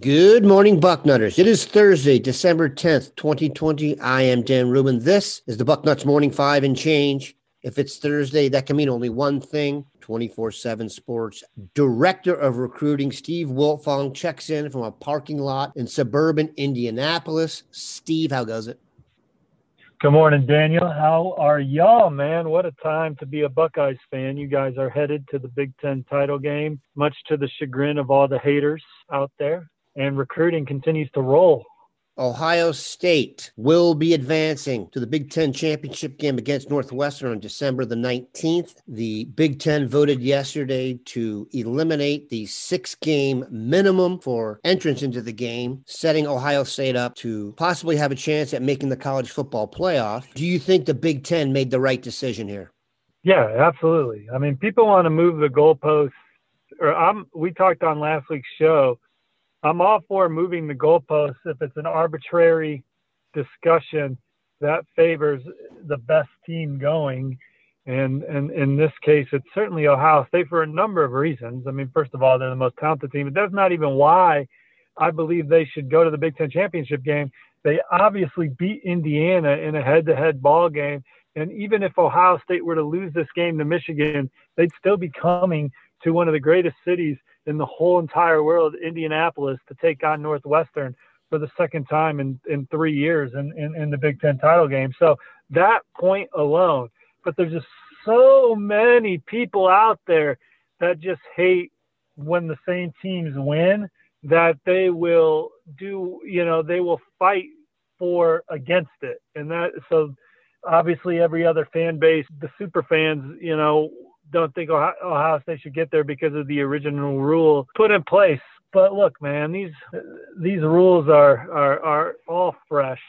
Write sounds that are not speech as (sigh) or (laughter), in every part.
Good morning, Bucknutters. It is Thursday, December 10th, 2020. I am Dan Rubin. This is the Bucknuts Morning Five and Change. If it's Thursday, that can mean only one thing 24 7 Sports. Director of Recruiting Steve Wiltfong checks in from a parking lot in suburban Indianapolis. Steve, how goes it? Good morning, Daniel. How are y'all, man? What a time to be a Buckeyes fan. You guys are headed to the Big Ten title game, much to the chagrin of all the haters out there and recruiting continues to roll. Ohio State will be advancing to the Big Ten championship game against Northwestern on December the 19th. The Big Ten voted yesterday to eliminate the six game minimum for entrance into the game, setting Ohio State up to possibly have a chance at making the college football playoff. Do you think the Big Ten made the right decision here? Yeah, absolutely. I mean, people want to move the goalposts. Or I'm, we talked on last week's show I'm all for moving the goalposts if it's an arbitrary discussion that favors the best team going. And, and in this case, it's certainly Ohio State for a number of reasons. I mean, first of all, they're the most talented team, but that's not even why I believe they should go to the Big Ten championship game. They obviously beat Indiana in a head-to-head ball game, and even if Ohio State were to lose this game to Michigan, they'd still be coming to one of the greatest cities in the whole entire world, Indianapolis, to take on Northwestern for the second time in, in three years in, in, in the Big Ten title game. So that point alone, but there's just so many people out there that just hate when the same teams win that they will do, you know, they will fight for against it. And that, so obviously every other fan base, the super fans, you know, don't think Ohio, Ohio State should get there because of the original rule put in place. But look, man, these these rules are are are all fresh.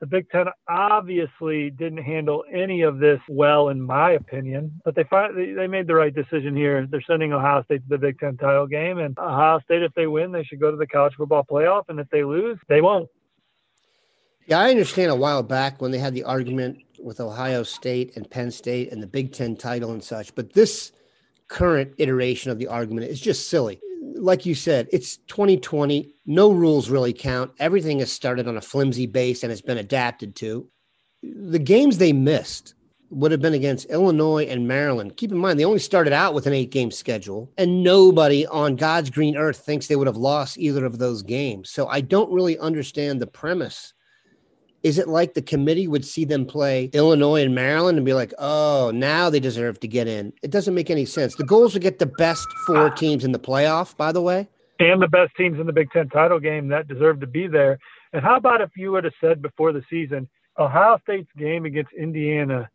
The Big Ten obviously didn't handle any of this well, in my opinion. But they finally they made the right decision here. They're sending Ohio State to the Big Ten title game, and Ohio State, if they win, they should go to the college football playoff, and if they lose, they won't. Yeah, I understand a while back when they had the argument with Ohio State and Penn State and the Big Ten title and such. But this current iteration of the argument is just silly. Like you said, it's 2020. No rules really count. Everything has started on a flimsy base and has been adapted to. The games they missed would have been against Illinois and Maryland. Keep in mind, they only started out with an eight game schedule, and nobody on God's green earth thinks they would have lost either of those games. So I don't really understand the premise is it like the committee would see them play Illinois and Maryland and be like, oh, now they deserve to get in? It doesn't make any sense. The goal is to get the best four teams in the playoff, by the way. And the best teams in the Big Ten title game that deserve to be there. And how about if you would have said before the season, Ohio State's game against Indiana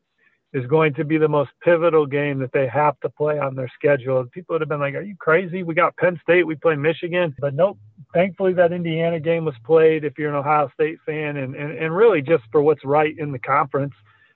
is going to be the most pivotal game that they have to play on their schedule. People would have been like, Are you crazy? We got Penn State, we play Michigan. But nope, thankfully that Indiana game was played if you're an Ohio State fan and, and, and really just for what's right in the conference.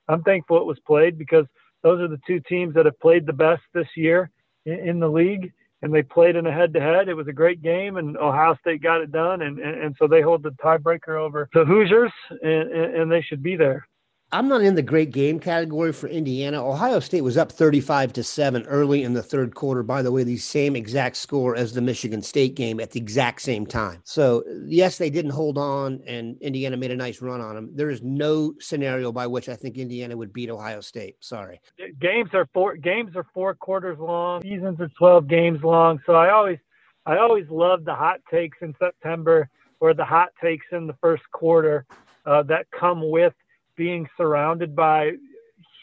I'm thankful it was played because those are the two teams that have played the best this year in, in the league and they played in a head to head. It was a great game, and Ohio State got it done, and, and, and so they hold the tiebreaker over the Hoosiers, and, and, they should be there. I'm not in the great game category for Indiana. Ohio State was up 35 to 7 early in the third quarter. By the way, the same exact score as the Michigan State game at the exact same time. So, yes, they didn't hold on, and Indiana made a nice run on them. There is no scenario by which I think Indiana would beat Ohio State. Sorry. Games are four games are four quarters long. Seasons are 12 games long. So I always I always love the hot takes in September or the hot takes in the first quarter uh, that come with – being surrounded by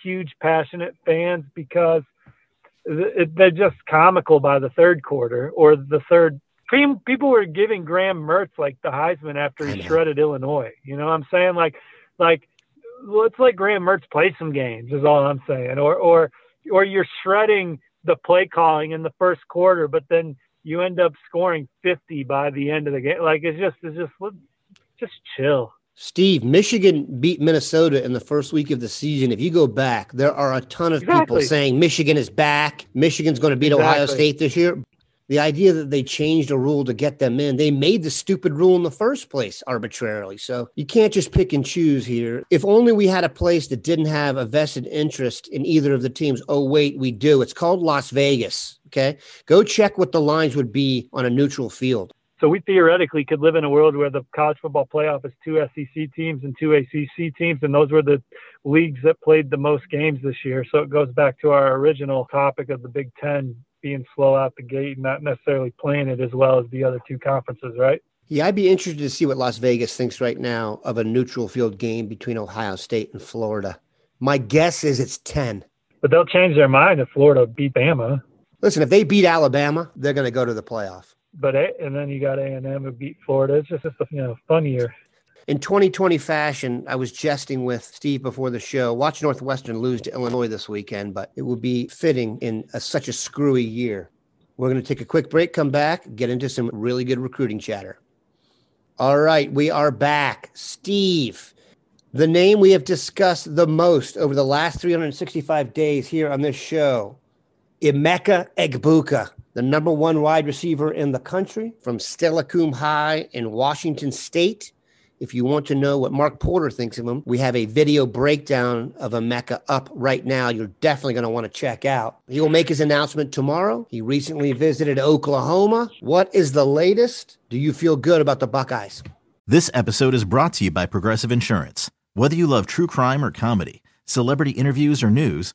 huge passionate fans because they're just comical by the third quarter or the third people were giving Graham Mertz like the Heisman after he shredded Illinois. You know what I'm saying? Like, like, let's let Graham Mertz play some games is all I'm saying. Or, or, or you're shredding the play calling in the first quarter, but then you end up scoring 50 by the end of the game. Like it's just, it's just, just chill. Steve, Michigan beat Minnesota in the first week of the season. If you go back, there are a ton of exactly. people saying Michigan is back. Michigan's going to beat exactly. Ohio State this year. The idea that they changed a rule to get them in, they made the stupid rule in the first place arbitrarily. So you can't just pick and choose here. If only we had a place that didn't have a vested interest in either of the teams. Oh, wait, we do. It's called Las Vegas. Okay. Go check what the lines would be on a neutral field. So we theoretically could live in a world where the college football playoff is two SEC teams and two ACC teams, and those were the leagues that played the most games this year. So it goes back to our original topic of the Big Ten being slow out the gate and not necessarily playing it as well as the other two conferences, right? Yeah, I'd be interested to see what Las Vegas thinks right now of a neutral field game between Ohio State and Florida. My guess is it's 10. But they'll change their mind if Florida beat Bama. Listen, if they beat Alabama, they're going to go to the playoff but and then you got A and M who beat Florida. It's just, a you know fun year. In 2020 fashion, I was jesting with Steve before the show. Watch Northwestern lose to Illinois this weekend, but it would be fitting in a, such a screwy year. We're going to take a quick break, come back, get into some really good recruiting chatter. All right, we are back. Steve, the name we have discussed the most over the last 365 days here on this show, Emeka Egbuka the number one wide receiver in the country from Steilacoom High in Washington State. If you want to know what Mark Porter thinks of him, we have a video breakdown of Emeka up right now. You're definitely going to want to check out. He will make his announcement tomorrow. He recently visited Oklahoma. What is the latest? Do you feel good about the Buckeyes? This episode is brought to you by Progressive Insurance. Whether you love true crime or comedy, celebrity interviews or news,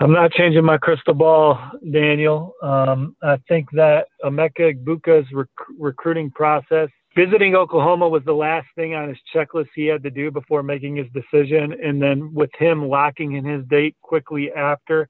I'm not changing my crystal ball, Daniel. Um, I think that Emeka Egbuka's rec- recruiting process, visiting Oklahoma was the last thing on his checklist he had to do before making his decision. And then with him locking in his date quickly after,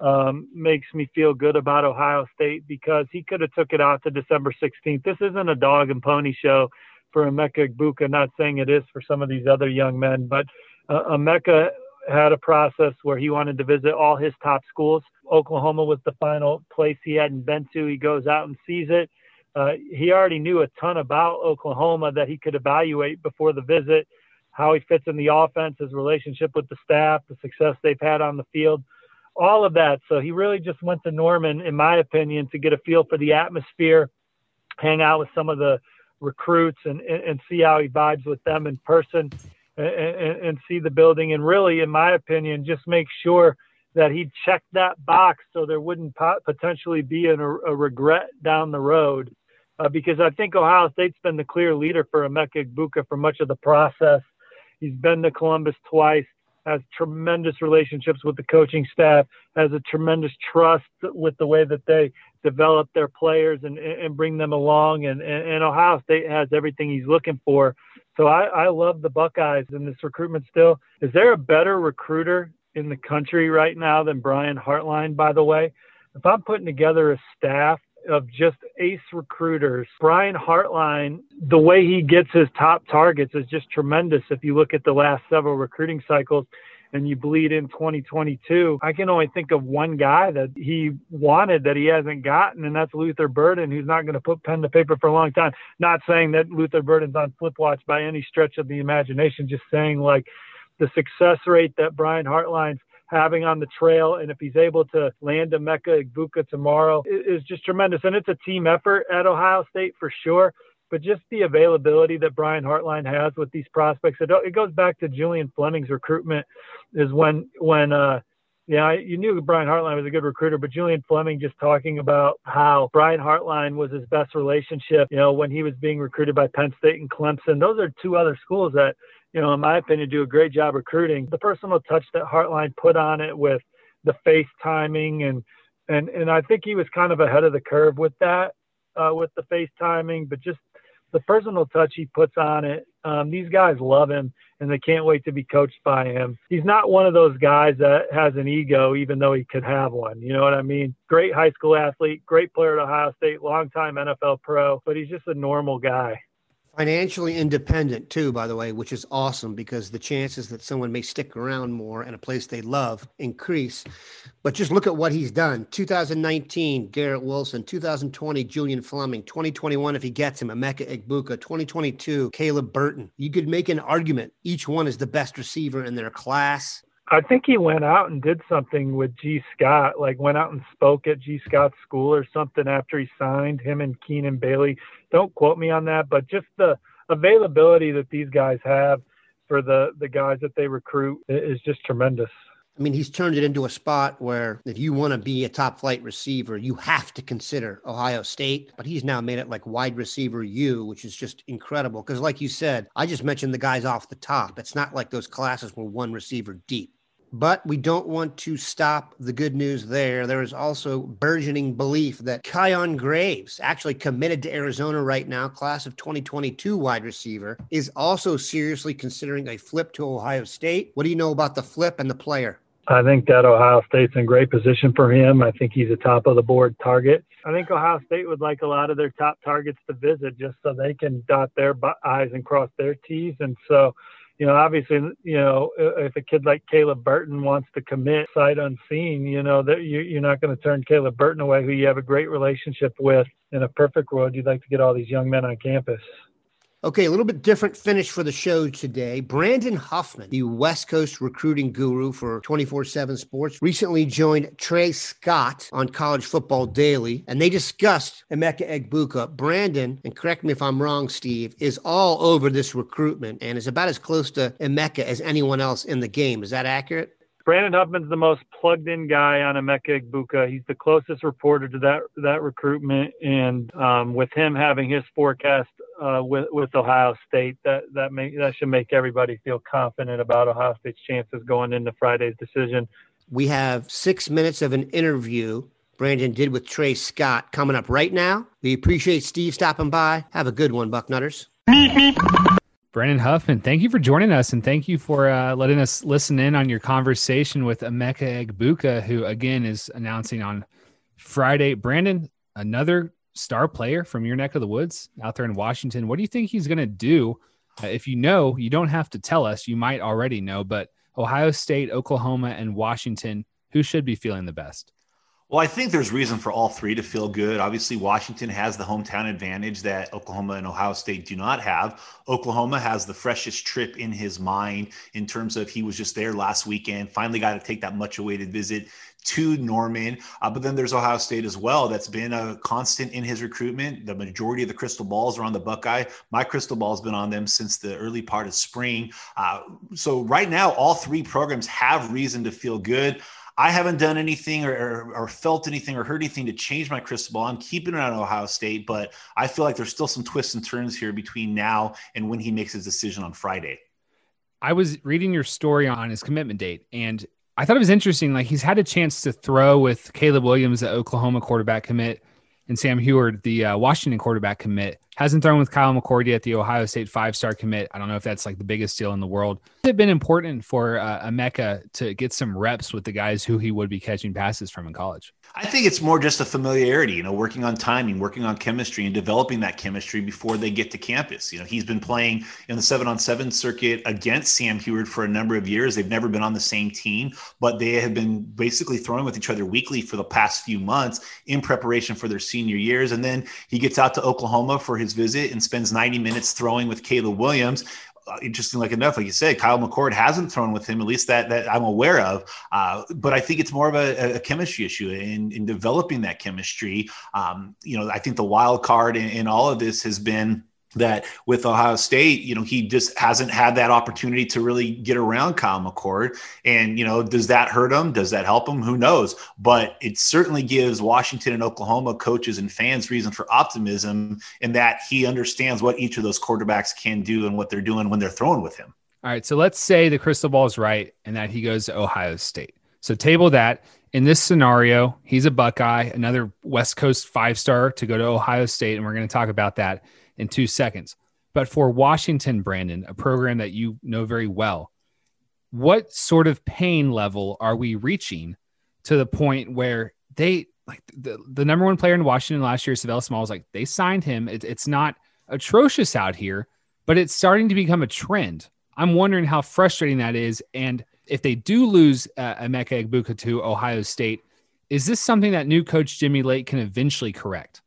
um, makes me feel good about Ohio State because he could have took it out to December 16th. This isn't a dog and pony show for Emeka Egbuka. Not saying it is for some of these other young men, but uh, Emeka had a process where he wanted to visit all his top schools. Oklahoma was the final place he hadn't been to. He goes out and sees it. Uh, he already knew a ton about Oklahoma that he could evaluate before the visit, how he fits in the offense, his relationship with the staff, the success they've had on the field, all of that. So he really just went to Norman, in my opinion, to get a feel for the atmosphere, hang out with some of the recruits and, and, and see how he vibes with them in person and, and, see the building. And really, in my opinion, just make sure that he checked that box so there wouldn't potentially be an, a regret down the road. Uh, because I think Ohio State's been the clear leader for Emeka Egbuka for much of the process. He's been to Columbus twice, has tremendous relationships with the coaching staff, has a tremendous trust with the way that they develop their players and, and bring them along. And, and Ohio State has everything he's looking for. So I, I love the Buckeyes in this recruitment still. Is there a better recruiter in the country right now than Brian Hartline, by the way? If I'm putting together a staff of just ace recruiters, Brian Hartline, the way he gets his top targets is just tremendous. If you look at the last several recruiting cycles, and you bleed in 2022, I can only think of one guy that he wanted that he hasn't gotten, and that's Luther Burden, who's not going to put pen to paper for a long time. Not saying that Luther Burden's on flip watch by any stretch of the imagination, just saying like the success rate that Brian Hartline's having on the trail, and if he's able to land Emeka Egbuka tomorrow, is just tremendous. And it's a team effort at Ohio State for sure but just the availability that Brian Hartline has with these prospects. It, it goes back to Julian Fleming's recruitment is when, when, uh, yeah, you knew Brian Hartline was a good recruiter, but Julian Fleming just talking about how Brian Hartline was his best relationship, you know, when he was being recruited by Penn State and Clemson. Those are two other schools that, you know, in my opinion, do a great job recruiting. The personal touch that Hartline put on it with the FaceTiming and, and, and I think he was kind of ahead of the curve with that, uh, with the FaceTiming, but just the personal touch he puts on it. Um, these guys love him and they can't wait to be coached by him. He's not one of those guys that has an ego, even though he could have one. You know what I mean? Great high school athlete, great player at Ohio State, longtime NFL pro, but he's just a normal guy. Financially independent, too, by the way, which is awesome because the chances that someone may stick around more in a place they love increase. But just look at what he's done 2019, Garrett Wilson, 2020, Julian Fleming, 2021, if he gets him, Emeka Egbuka, 2022, Caleb Burton. You could make an argument each one is the best receiver in their class. I think he went out and did something with Gee Scott, like went out and spoke at Gee Scott's school or something after he signed him and Keenan Bailey. Don't quote me on that, but just the availability that these guys have for the the guys that they recruit is just tremendous. I mean, he's turned it into a spot where if you want to be a top flight receiver, you have to consider Ohio State. But he's now made it like wide receiver U, which is just incredible. Because, like you said, I just mentioned the guys off the top. It's not like those classes were one receiver deep. But we don't want to stop the good news there. There is also burgeoning belief that Kyion Grayes, actually committed to Arizona right now, class of 2022 wide receiver, is also seriously considering a flip to Ohio State. What do you know about the flip and the player? I think that Ohio State's in great position for him. I think he's a top of the board target. I think Ohio State would like a lot of their top targets to visit just so they can dot their I's and cross their T's. And so you know, obviously, you know, if a kid like Caleb Burton wants to commit sight unseen, you know, that you, you're not going to turn Caleb Burton away, who you have a great relationship with. In a perfect world, you'd like to get all these young men on campus. Okay, a little bit different finish for the show today. Brandon Huffman, the West Coast recruiting guru for 24 7 Sports, recently joined Trey Scott on College Football Daily, and they discussed Emeka Egbuka. Brandon, and correct me if I'm wrong, Steve, is all over this recruitment and is about as close to Emeka as anyone else in the game. Is that accurate? Brandon Huffman's the most plugged in guy on Emeka Egbuka. He's the closest reporter to that that recruitment, and um, with him having his forecast uh, with with Ohio State, that that may, that should make everybody feel confident about Ohio State's chances going into Friday's decision. We have six minutes of an interview Brandon did with Trey Scott coming up right now. We appreciate Steve stopping by. Have a good one, Bucknutters. Brandon Huffman, thank you for joining us and thank you for uh, letting us listen in on your conversation with Emeka Egbuka, who again is announcing on Friday. Brandon, another star player from your neck of the woods out there in Washington. What do you think he's going to do? Uh, if you know, you don't have to tell us. You might already know, but Ohio State, Oklahoma, and Washington, who should be feeling the best? Well, I think there's reason for all three to feel good. Obviously, Washington has the hometown advantage that Oklahoma and Ohio State do not have. Oklahoma has the freshest trip in his mind in terms of he was just there last weekend, finally got to take that much awaited visit to Norman. Uh, but then there's Ohio State as well. That's been a constant in his recruitment. The majority of the crystal balls are on the Buckeye. My crystal ball has been on them since the early part of spring. Uh, so right now, all three programs have reason to feel good. I haven't done anything or, or, or, felt anything or heard anything to change my crystal ball. I'm keeping it on Ohio State, but I feel like there's still some twists and turns here between now and when he makes his decision on Friday. I was reading your story on his commitment date, and I thought it was interesting. Like he's had a chance to throw with Caleb Williams, the Oklahoma quarterback commit, and Sam Huard, the uh, Washington quarterback commit. Hasn't thrown with Kyle McCord yet, the Ohio State five star commit. I don't know if that's like the biggest deal in the world. Has it been important for uh, Emeka to get some reps with the guys who he would be catching passes from in college? I think it's more just a familiarity, you know, working on timing, working on chemistry, and developing that chemistry before they get to campus. You know, he's been playing in the seven on seven circuit against Sam Huard for a number of years. They've never been on the same team, but they have been basically throwing with each other weekly for the past few months in preparation for their senior years. And then he gets out to Oklahoma for his visit and spends 90 minutes throwing with Caleb Williams. Uh, interesting like enough like you said kyle mccord hasn't thrown with him at least that that i'm aware of uh, but i think it's more of a, a chemistry issue in, in developing that chemistry um, you know i think the wild card in, in all of this has been that with Ohio State, you know, he just hasn't had that opportunity to really get around Kyle McCord. And, you know, does that hurt him? Does that help him? Who knows? But it certainly gives Washington and Oklahoma coaches and fans reason for optimism in that he understands what each of those quarterbacks can do and what they're doing when they're throwing with him. All right. So let's say the crystal ball is right and that he goes to Ohio State. So table that. In this scenario, he's a Buckeye, another West Coast five star to go to Ohio State. And we're going to talk about that in two seconds. But for Washington, Brandon, a program that you know very well, what sort of pain level are we reaching to the point where they like the, the number one player in Washington last year, Sav'ell Smalls, was like they signed him. It, it's not atrocious out here, but it's starting to become a trend. I'm wondering how frustrating that is. And if they do lose uh, Emeka Egbuka to Ohio State, is this something that new coach Jimmy Lake can eventually correct?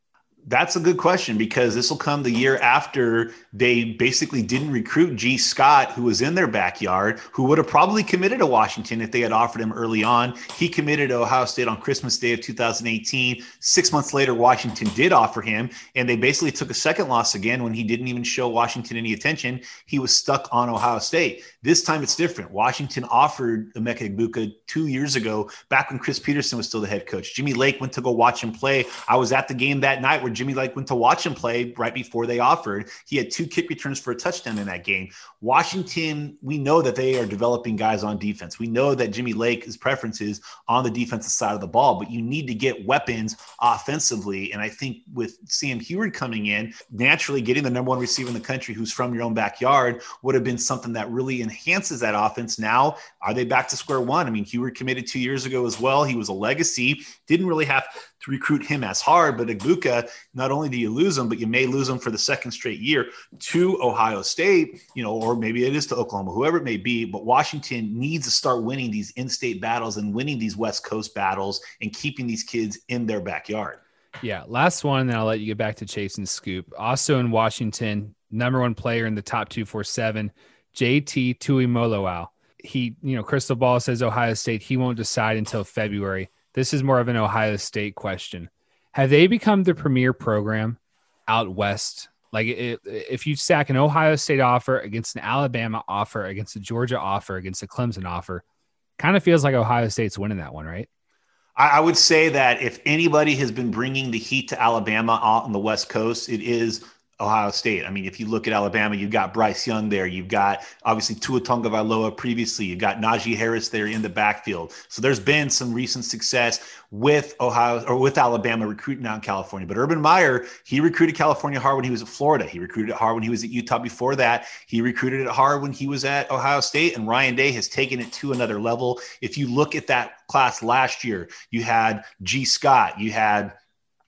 That's a good question because this will come the year after they basically didn't recruit Gee Scott, who was in their backyard, who would have probably committed to Washington if they had offered him early on. He committed to Ohio State on Christmas Day of 2018. Six months later, Washington did offer him, and they basically took a second loss again when he didn't even show Washington any attention. He was stuck on Ohio State. This time it's different. Washington offered Emeka Egbuka two years ago, back when Chris Petersen was still the head coach. Jimmy Lake went to go watch him play. I was at the game that night where Jimmy Lake went to watch him play right before they offered. He had two kick returns for a touchdown in that game. Washington, we know that they are developing guys on defense. We know that Jimmy Lake's preference is on the defensive side of the ball, but you need to get weapons offensively. And I think with Sam Huard coming in, naturally getting the number one receiver in the country who's from your own backyard would have been something that really enhances that offense. Now, are they back to square one? I mean, Huard committed two years ago as well. He was a legacy, didn't really have to recruit him as hard. But Egbuka, not only do you lose him, but you may lose him for the second straight year to Ohio State, you know, or maybe it is to Oklahoma, whoever it may be. But Washington needs to start winning these in-state battles and winning these West Coast battles and keeping these kids in their backyard. Yeah, last one, and then I'll let you get back to Chase and Scoop. Also in Washington, number one player in the top two four seven, JT Tuimoloau. He, you know, Crystal Ball says Ohio State. He won't decide until February. This is more of an Ohio State question. Have they become the premier program out west? Like, if you stack an Ohio State offer against an Alabama offer, against a Georgia offer, against a Clemson offer, kind of feels like Ohio State's winning that one, right? I would say that if anybody has been bringing the heat to Alabama on the West Coast, it is Ohio State. I mean, if you look at Alabama, you've got Bryce Young there. You've got obviously Tua Tagovailoa previously. You've got Najee Harris there in the backfield. So there's been some recent success with Ohio or with Alabama recruiting in California. But Urban Meyer, he recruited California hard when he was at Florida. He recruited it hard when he was at Utah before that. He recruited it hard when he was at Ohio State. And Ryan Day has taken it to another level. If you look at that class last year, you had Gee Scott, you had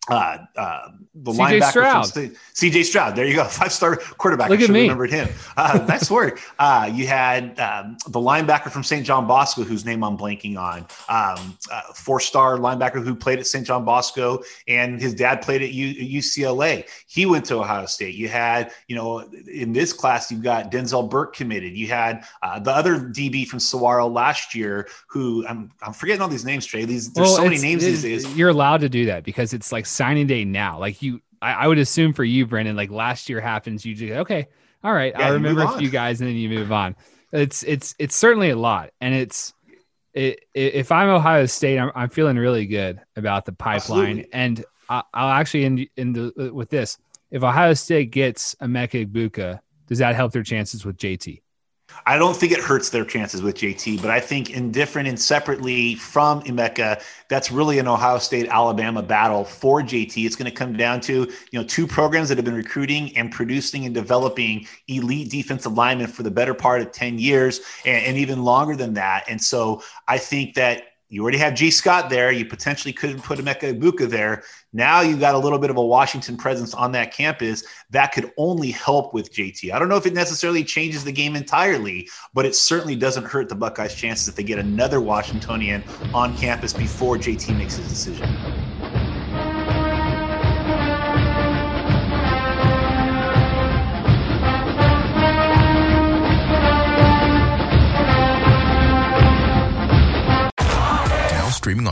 uh, uh, the CJ linebacker Stroud. CJ Stroud. There you go. (laughs) Five star quarterback. Look I should have remembered him. Uh, (laughs) nice work. Uh, you had um, the linebacker from St. John Bosco, whose name I'm blanking on. Um, uh, four star linebacker who played at St. John Bosco, and his dad played at U- UCLA. He went to Ohio State. You had, you know, in this class, you've got Denzel Burke committed. You had uh, the other DB from Saguaro last year, who I'm, I'm forgetting all these names, Trey. These there's well, so many names these days. You're allowed to do that because it's like signing day now. Like you, I, I, would assume for you, Brandon, like last year happens, you just okay, all right, yeah, I remember a few guys, and then you move on. It's it's it's certainly a lot, and it's it, if I'm Ohio State, I'm, I'm feeling really good about the pipeline, Absolutely. and I, will actually in in the with this, if Ohio State gets Emeka Egbuka, does that help their chances with JT? I don't think it hurts their chances with JT, but I think indifferent and separately from Emeka, that's really an Ohio State Alabama battle for JT. It's going to come down to you know two programs that have been recruiting and producing and developing elite defensive linemen for the better part of ten years and, and even longer than that. And so I think that you already have Gee Scott there. You potentially could put Emeka Egbuka there. Now you've got a little bit of a Washington presence on that campus that could only help with JT. I don't know if it necessarily changes the game entirely, but it certainly doesn't hurt the Buckeyes' chances if they get another Washingtonian on campus before JT makes his decision.